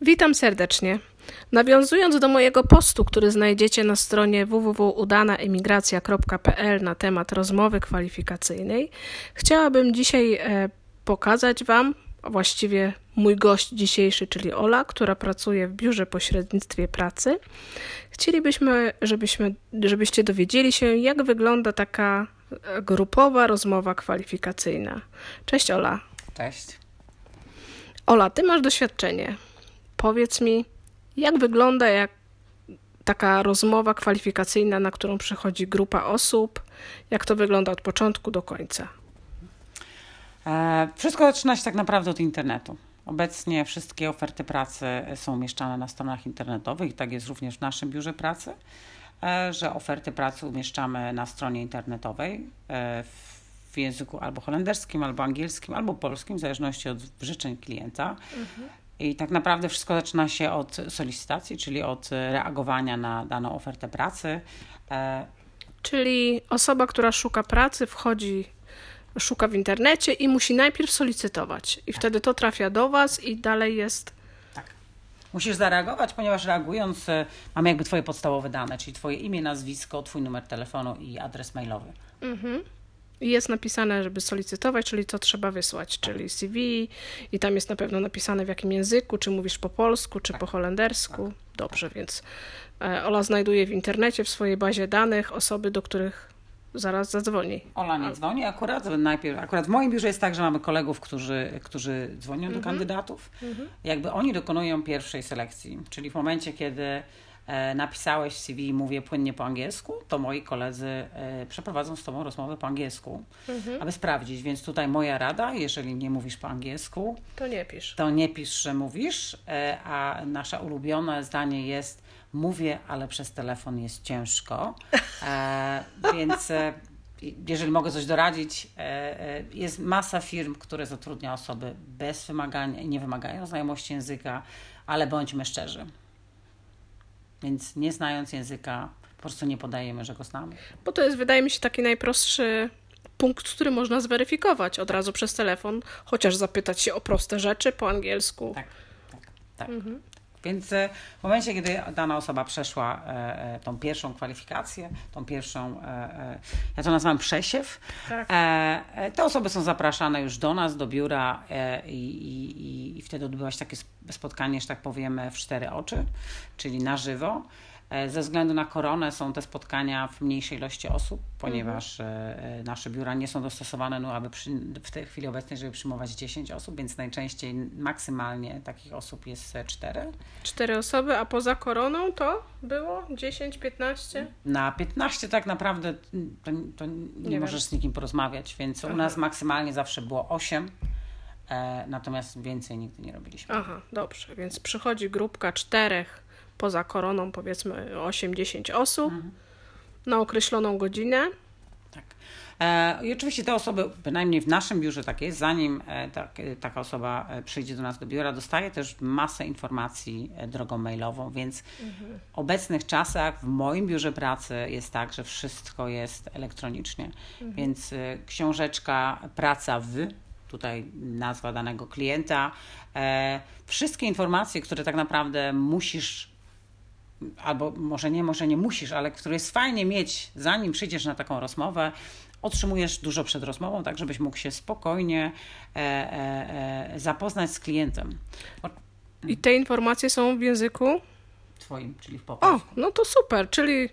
Witam serdecznie. Nawiązując do mojego postu, który znajdziecie na stronie www.udanaemigracja.pl na temat rozmowy kwalifikacyjnej, chciałabym dzisiaj e, pokazać Wam, a właściwie mój gość dzisiejszy, czyli Ola, która pracuje w biurze pośrednictwie pracy. Chcielibyśmy, żebyśmy, żebyście dowiedzieli się, jak wygląda taka e, grupowa rozmowa kwalifikacyjna. Cześć Ola. Cześć. Ola, ty masz doświadczenie. Powiedz mi, jak wygląda jak taka rozmowa kwalifikacyjna, na którą przychodzi grupa osób? Jak to wygląda od początku do końca? E, wszystko zaczyna się tak naprawdę od internetu. Obecnie wszystkie oferty pracy są umieszczane na stronach internetowych i tak jest również w naszym biurze pracy, e, że oferty pracy umieszczamy na stronie internetowej e, w języku albo holenderskim, albo angielskim, albo polskim, w zależności od życzeń klienta. Mhm. I tak naprawdę wszystko zaczyna się od solicytacji, czyli od reagowania na daną ofertę pracy. Czyli osoba, która szuka pracy, wchodzi szuka w internecie i musi najpierw solicytować. I wtedy to trafia do Was i dalej jest. Tak. Musisz zareagować, ponieważ reagując, e, mamy jakby Twoje podstawowe dane, czyli Twoje imię, nazwisko, Twój numer telefonu i adres mailowy. Mhm. I jest napisane, żeby solicytować, czyli co trzeba wysłać, czyli CV i tam jest na pewno napisane w jakim języku, czy mówisz po polsku, czy tak. po holendersku. Tak. Dobrze, więc e, Ola znajduje w internecie, w swojej bazie danych osoby, do których zaraz zadzwoni. Ola nie dzwoni akurat. Najpierw, akurat w moim biurze jest tak, że mamy kolegów, którzy, którzy dzwonią do mhm. kandydatów. Mhm. Jakby oni dokonują pierwszej selekcji, czyli w momencie, kiedy napisałeś CV i mówię płynnie po angielsku, to moi koledzy e, przeprowadzą z tobą rozmowę po angielsku, mhm. aby sprawdzić. Więc tutaj moja rada, jeżeli nie mówisz po angielsku, to nie pisz. To nie pisz, że mówisz, e, a nasze ulubione zdanie jest mówię, ale przez telefon jest ciężko. E, więc e, jeżeli mogę coś doradzić, e, e, jest masa firm, które zatrudnia osoby bez wymagania nie wymagają znajomości języka, ale bądźmy szczerzy. Więc nie znając języka, po prostu nie podajemy, że go znamy. Bo to jest, wydaje mi się, taki najprostszy punkt, który można zweryfikować od razu przez telefon, chociaż zapytać się o proste rzeczy po angielsku. Tak, tak, tak. Mhm. Więc e, w momencie, kiedy dana osoba przeszła e, e, tą pierwszą kwalifikację, tą pierwszą, ja to nazywam przesiew, tak. te osoby są zapraszane już do nas, do biura i, i, i wtedy odbywa się takie spotkanie, że tak powiem, w cztery oczy, czyli na żywo. E, ze względu na koronę są te spotkania w mniejszej ilości osób, ponieważ mhm. nasze biura nie są dostosowane, no, aby przy, w tej chwili obecnej, żeby przyjmować 10 osób, więc najczęściej maksymalnie takich osób jest 4. 4 osoby, a poza koroną to było 10, 15? Na 15 tak naprawdę to, to nie, nie możesz z nikim porozmawiać, więc Aha. u nas maksymalnie zawsze było 8. E, natomiast więcej nigdy nie robiliśmy. Aha, dobrze, więc przychodzi grupka czterech poza koroną powiedzmy 8-10 osób mhm. na określoną godzinę. Tak. E, I oczywiście te osoby, bynajmniej w naszym biurze tak jest, zanim e, tak, e, taka osoba e, przyjdzie do nas do biura, dostaje też masę informacji drogą mailową, więc mhm. w obecnych czasach w moim biurze pracy jest tak, że wszystko jest elektronicznie. Mhm. Więc e, książeczka Praca w tutaj nazwa danego klienta. E, wszystkie informacje, które tak naprawdę musisz albo może nie, może nie musisz, ale które jest fajnie mieć, zanim przyjdziesz na taką rozmowę, otrzymujesz dużo przed rozmową, tak żebyś mógł się spokojnie e, e, e, zapoznać z klientem. I te informacje są w języku? Twoim, czyli w polsku. O, no to super, czyli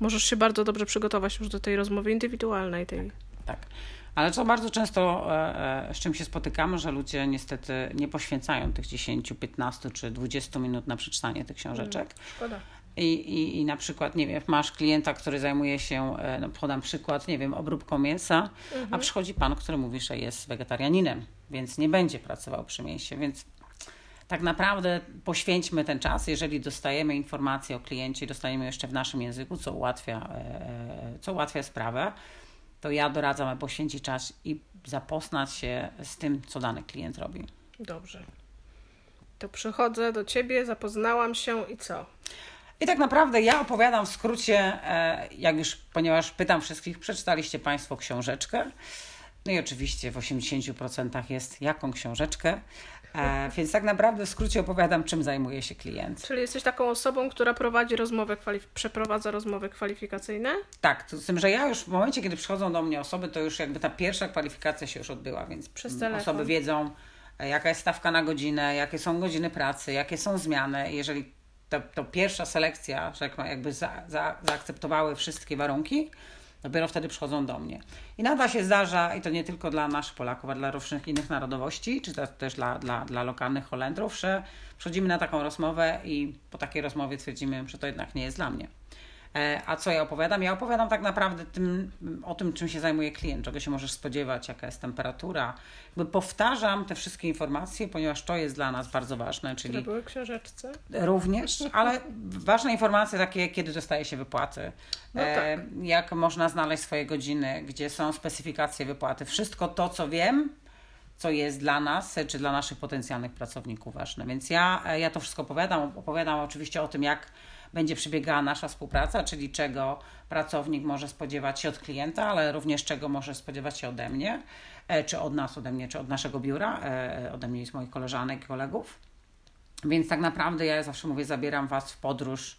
możesz się bardzo dobrze przygotować już do tej rozmowy indywidualnej. Tej... Tak. Tak. Ale co bardzo często, e, e, z czym się spotykamy, że ludzie niestety nie poświęcają tych 10, 15 czy 20 minut na przeczytanie tych książeczek. Mm, szkoda. I, i, I na przykład, nie wiem, masz klienta, który zajmuje się, e, no podam przykład, nie wiem, obróbką mięsa, mhm. a przychodzi pan, który mówi, że jest wegetarianinem, więc nie będzie pracował przy mięsie, więc tak naprawdę poświęćmy ten czas, jeżeli dostajemy informację o kliencie, dostajemy jeszcze w naszym języku, co ułatwia, co ułatwia sprawę, to ja doradzam, aby poświęcić czas i zapoznać się z tym, co dany klient robi. Dobrze. To przychodzę do ciebie, zapoznałam się i co? I tak naprawdę ja opowiadam w skrócie, e, jak już, ponieważ pytam wszystkich, przeczytaliście Państwo książeczkę. No i oczywiście w 80% jest jaką książeczkę. E, więc tak naprawdę w skrócie opowiadam, czym zajmuje się klient. Czyli jesteś taką osobą, która prowadzi kwalif- przeprowadza rozmowy kwalifikacyjne? Tak, to z tym, że ja już w momencie, kiedy przychodzą do mnie osoby, to już jakby ta pierwsza kwalifikacja się już odbyła, więc Przez telefon. osoby wiedzą, e, jaka jest stawka na godzinę, jakie są godziny pracy, jakie są zmiany. Jeżeli to, to pierwsza selekcja, że jak- jakby za, za, zaakceptowały wszystkie warunki, dopiero wtedy przychodzą do mnie. I nadal się zdarza, i to nie tylko dla naszych Polaków, ale dla różnych innych narodowości, czy też dla, dla, dla lokalnych Holendrów, że przychodzimy na taką rozmowę i po takiej rozmowie twierdzimy, że to jednak nie jest dla mnie. E, A co ja opowiadam? Ja opowiadam tak naprawdę tym, o tym, czym się zajmuje klient, czego się możesz spodziewać, jaka jest temperatura. Jakby powtarzam te wszystkie informacje, ponieważ to jest dla nas bardzo ważne, Które czyli były książeczce? również, ale ważne informacje takie, kiedy dostaje się wypłaty, No tak. e, jak można znaleźć swoje godziny, gdzie są specyfikacje wypłaty. Wszystko to, co wiem, co jest dla nas, czy dla naszych potencjalnych pracowników ważne. Więc ja, e, ja to wszystko opowiadam. Opowiadam oczywiście o tym, jak będzie przebiegała nasza współpraca, czyli czego pracownik może spodziewać się od klienta, ale również czego może spodziewać się ode mnie, e, czy od nas, ode mnie, czy od naszego biura, e, ode mnie i z moich koleżanek i kolegów. Więc tak naprawdę ja zawsze mówię, zabieram Was w podróż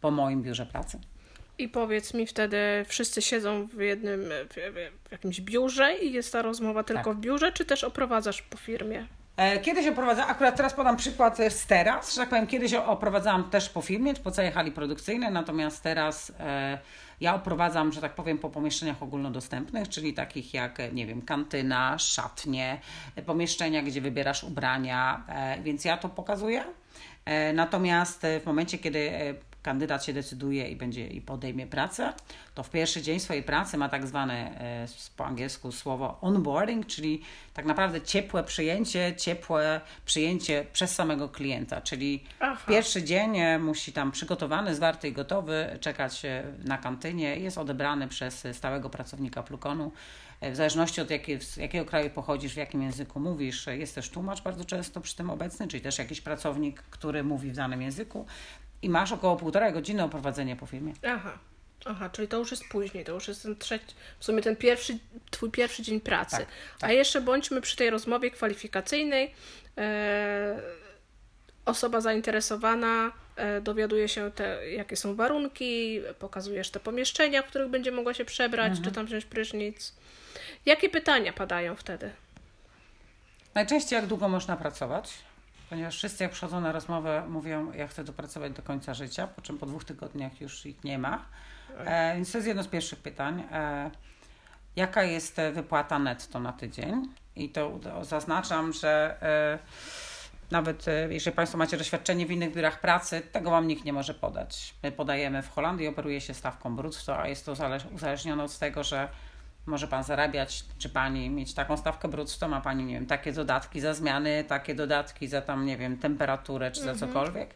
po moim biurze pracy. I powiedz mi wtedy, wszyscy siedzą w jednym, w jakimś biurze i jest ta rozmowa tylko Tak. w biurze, czy też oprowadzasz po firmie? E, Kiedyś oprowadzałam, akurat teraz podam przykład z teraz, że tak powiem, kiedyś oprowadzałam też po firmie, po całej hali produkcyjnej, natomiast teraz e, ja oprowadzam, że tak powiem, po pomieszczeniach ogólnodostępnych, czyli takich jak, e, nie wiem, kantyna, szatnie, e, pomieszczenia, gdzie wybierasz ubrania, e, więc ja to pokazuję. E, Natomiast e, w momencie, kiedy e, kandydat się decyduje i będzie i podejmie pracę, to w pierwszy dzień swojej pracy ma tak zwane e, po angielsku słowo onboarding, czyli tak naprawdę ciepłe przyjęcie, ciepłe przyjęcie przez samego klienta, czyli Aha. w pierwszy dzień e, musi tam przygotowany, zwarty i gotowy czekać e, na kantynie, jest odebrany przez stałego pracownika Plukonu. W zależności od jakie, z jakiego kraju pochodzisz, w jakim języku mówisz, jest też tłumacz bardzo często przy tym obecny, czyli też jakiś pracownik, który mówi w danym języku i masz około półtorej godziny oprowadzenia po firmie. Aha. Aha, czyli to już jest później, to już jest ten trzeci, w sumie ten pierwszy, twój pierwszy dzień pracy. Tak, tak. A jeszcze bądźmy przy tej rozmowie kwalifikacyjnej. E, osoba zainteresowana e, dowiaduje się, te, jakie są warunki, pokazujesz te pomieszczenia, w których będzie mogła się przebrać, Mhm. czy tam wziąć prysznic. Jakie pytania padają wtedy? Najczęściej jak długo można pracować, ponieważ wszyscy jak przychodzą na rozmowę mówią, ja chcę dopracować do końca życia, po czym po dwóch tygodniach już ich nie ma. E, więc to jest jedno z pierwszych pytań. E, jaka jest wypłata netto na tydzień? I to, to zaznaczam, że e, nawet e, jeżeli Państwo macie doświadczenie w innych biurach pracy, tego Wam nikt nie może podać. My podajemy w Holandii, operuje się stawką brutto, a jest to zależ- uzależnione od tego, że może Pan zarabiać, czy Pani mieć taką stawkę brutto, ma Pani, nie wiem, takie dodatki za zmiany, takie dodatki za tam, nie wiem, temperaturę, czy za cokolwiek.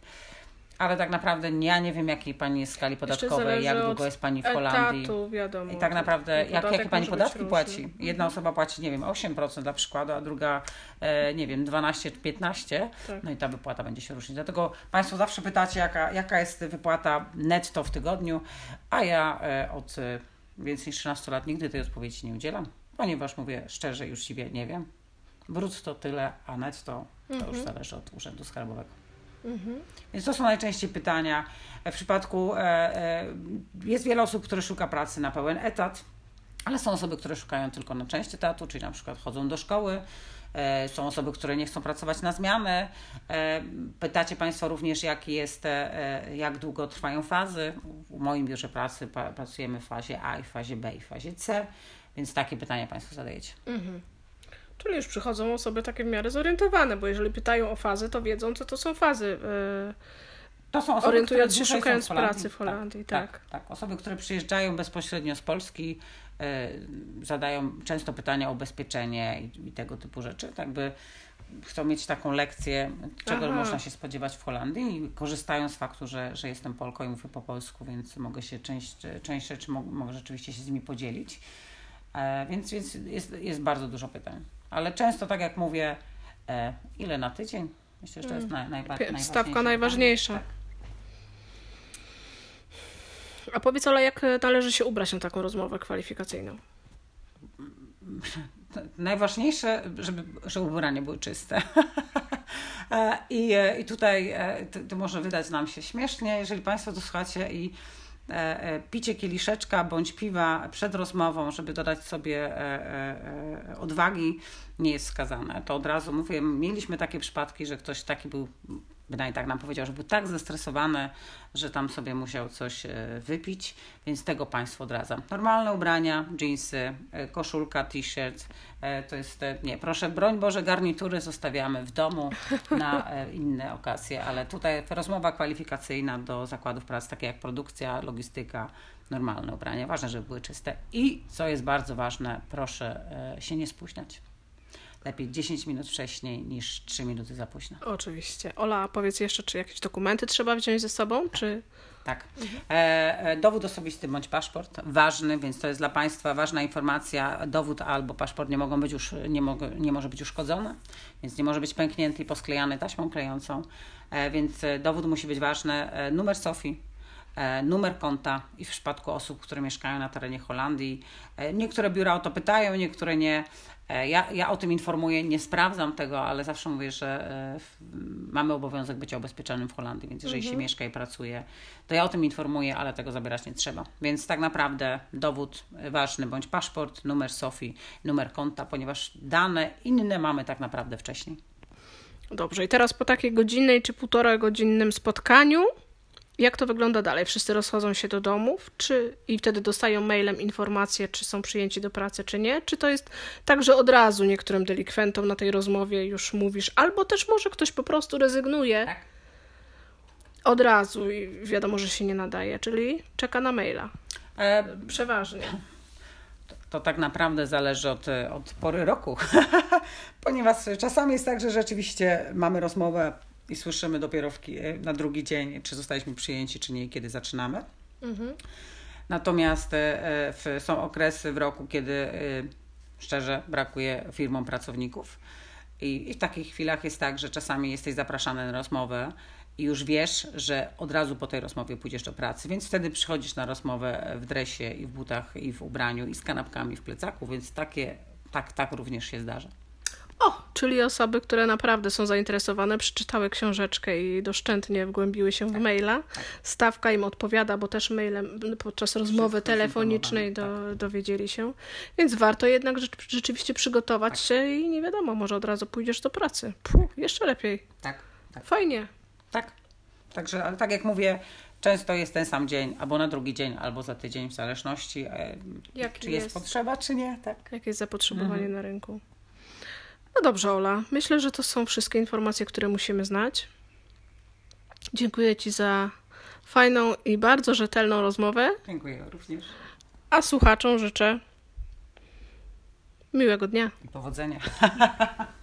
Ale tak naprawdę ja nie wiem, jakiej Pani jest skali podatkowej, jak długo jest Pani w Holandii. Etatu, wiadomo. I tak naprawdę, jak, jakie pani podatki płaci? Jedna osoba płaci, nie wiem, 8% dla przykładu, a druga, e, nie wiem, 12 czy 15%. Tak. No i ta wypłata będzie się różnić. Dlatego Państwo zawsze pytacie, jaka, jaka jest wypłata netto w tygodniu, a ja e, od więcej niż 13 lat nigdy tej odpowiedzi nie udzielam, ponieważ mówię szczerze i uczciwie, nie wiem. Brutto tyle, a netto to Mhm. już zależy od Urzędu Skarbowego. Więc to są najczęściej pytania. W przypadku e, e, jest wiele osób, które szuka pracy na pełen etat, ale są osoby, które szukają tylko na część etatu, czyli na przykład chodzą do szkoły. E, Są osoby, które nie chcą pracować na zmianę. E, Pytacie Państwo również, jaki jest, e, jak długo trwają fazy. W moim biurze pracy pracujemy w fazie A, i w fazie B i w fazie C, więc takie pytania Państwo zadajecie. Czyli już przychodzą osoby takie w miarę zorientowane, bo jeżeli pytają o fazy, to wiedzą, co to są fazy. To są osoby, Orientując które się, szukając w pracy w Holandii, tak, tak. tak. Osoby, które przyjeżdżają bezpośrednio z Polski, zadają często pytania o ubezpieczenie i, i tego typu rzeczy. Tak by chcą mieć taką lekcję, czego Aha. można się spodziewać w Holandii i korzystają z faktu, że, że jestem Polką i mówię po polsku, więc mogę się część, część rzeczy mogę, rzeczywiście się z nimi podzielić. E, więc więc jest, jest bardzo dużo pytań. Ale często, tak jak mówię, e, ile na tydzień? Myślę, że to jest naj, najbardziej Pie- stawka najważniejsza. Tak. A powiedz, ale jak e, należy się ubrać na taką rozmowę kwalifikacyjną? Najważniejsze, żeby, żeby ubrania były czyste. E, I, e, i tutaj to, to może wydać nam się śmiesznie, jeżeli Państwo to słuchacie i picie kieliszeczka bądź piwa przed rozmową, żeby dodać sobie odwagi, nie jest skazane. To od razu mówię, mieliśmy takie przypadki, że ktoś taki był bynajmniej tak nam powiedział, że był tak zestresowany, że tam sobie musiał coś e, wypić, więc tego Państwu odradzam. Normalne ubrania, jeansy, e, koszulka, t-shirt, e, to jest, nie, proszę, broń Boże, garnitury zostawiamy w domu na inne okazje, ale tutaj rozmowa kwalifikacyjna do zakładów pracy, takie jak produkcja, logistyka, normalne ubrania. Ważne, żeby były czyste i, co jest bardzo ważne, proszę się nie spóźniać lepiej 10 minut wcześniej niż 3 minuty za późno. Oczywiście. Ola, powiedz jeszcze, czy jakieś dokumenty trzeba wziąć ze sobą, czy... Tak. Mhm. E, e, dowód osobisty bądź paszport, ważny, więc to jest dla Państwa ważna informacja. Dowód albo paszport nie mogą być już, nie, mogą, nie może być uszkodzony, więc nie może być pęknięty i posklejany taśmą klejącą, e, więc e, dowód musi być ważny. E, numer SOFI, e, numer konta i w przypadku osób, które mieszkają na terenie Holandii. Niektóre biura o to pytają, niektóre nie. E, ja, ja o tym informuję, nie sprawdzam tego, ale zawsze mówię, że e, mamy obowiązek bycia ubezpieczonym w Holandii, więc jeżeli mhm. się mieszka i pracuje, to ja o tym informuję, ale tego zabierać nie trzeba. Więc tak naprawdę dowód ważny bądź paszport, numer SOFI, numer konta, ponieważ dane inne mamy tak naprawdę wcześniej. Dobrze, i teraz po takiej godzinnej czy półtora godzinnym spotkaniu jak to wygląda dalej? Wszyscy rozchodzą się do domów, czy i wtedy dostają mailem informację, czy są przyjęci do pracy, czy nie? Czy to jest tak, że od razu niektórym delikwentom na tej rozmowie już mówisz, albo też może ktoś po prostu rezygnuje tak. od razu i wiadomo, że się nie nadaje, czyli czeka na maila. E... Przeważnie. To, to tak naprawdę zależy od, od pory roku, ponieważ czasami jest tak, że rzeczywiście mamy rozmowę i słyszymy dopiero w, na drugi dzień, czy zostaliśmy przyjęci, czy nie, kiedy zaczynamy. Mhm. Natomiast e, w, są okresy w roku, kiedy e, szczerze brakuje firmom pracowników. I, I, w takich chwilach jest tak, że czasami jesteś zapraszany na rozmowę i już wiesz, że od razu po tej rozmowie pójdziesz do pracy, więc wtedy przychodzisz na rozmowę w dresie i w butach i w ubraniu i z kanapkami w plecaku, więc takie, tak, tak również się zdarza. O, czyli osoby, które naprawdę są zainteresowane, przeczytały książeczkę i doszczętnie wgłębiły się w tak. maila. Stawka im odpowiada, bo też mailem podczas rozmowy telefonicznej do, tak. dowiedzieli się. Więc warto jednak rzeczywiście przygotować tak. się i nie wiadomo, może od razu pójdziesz do pracy. Puh, jeszcze lepiej. Tak, tak. Fajnie. Tak. Także, ale tak jak mówię, często jest ten sam dzień, albo na drugi dzień, albo za tydzień, w zależności, e, jak czy jest, jest potrzeba, czy nie. Tak. Jakie jest zapotrzebowanie mhm. na rynku. No dobrze, Ola. Myślę, że to są wszystkie informacje, które musimy znać. Dziękuję Ci za fajną i bardzo rzetelną rozmowę. Dziękuję również. A słuchaczom życzę miłego dnia. I powodzenia.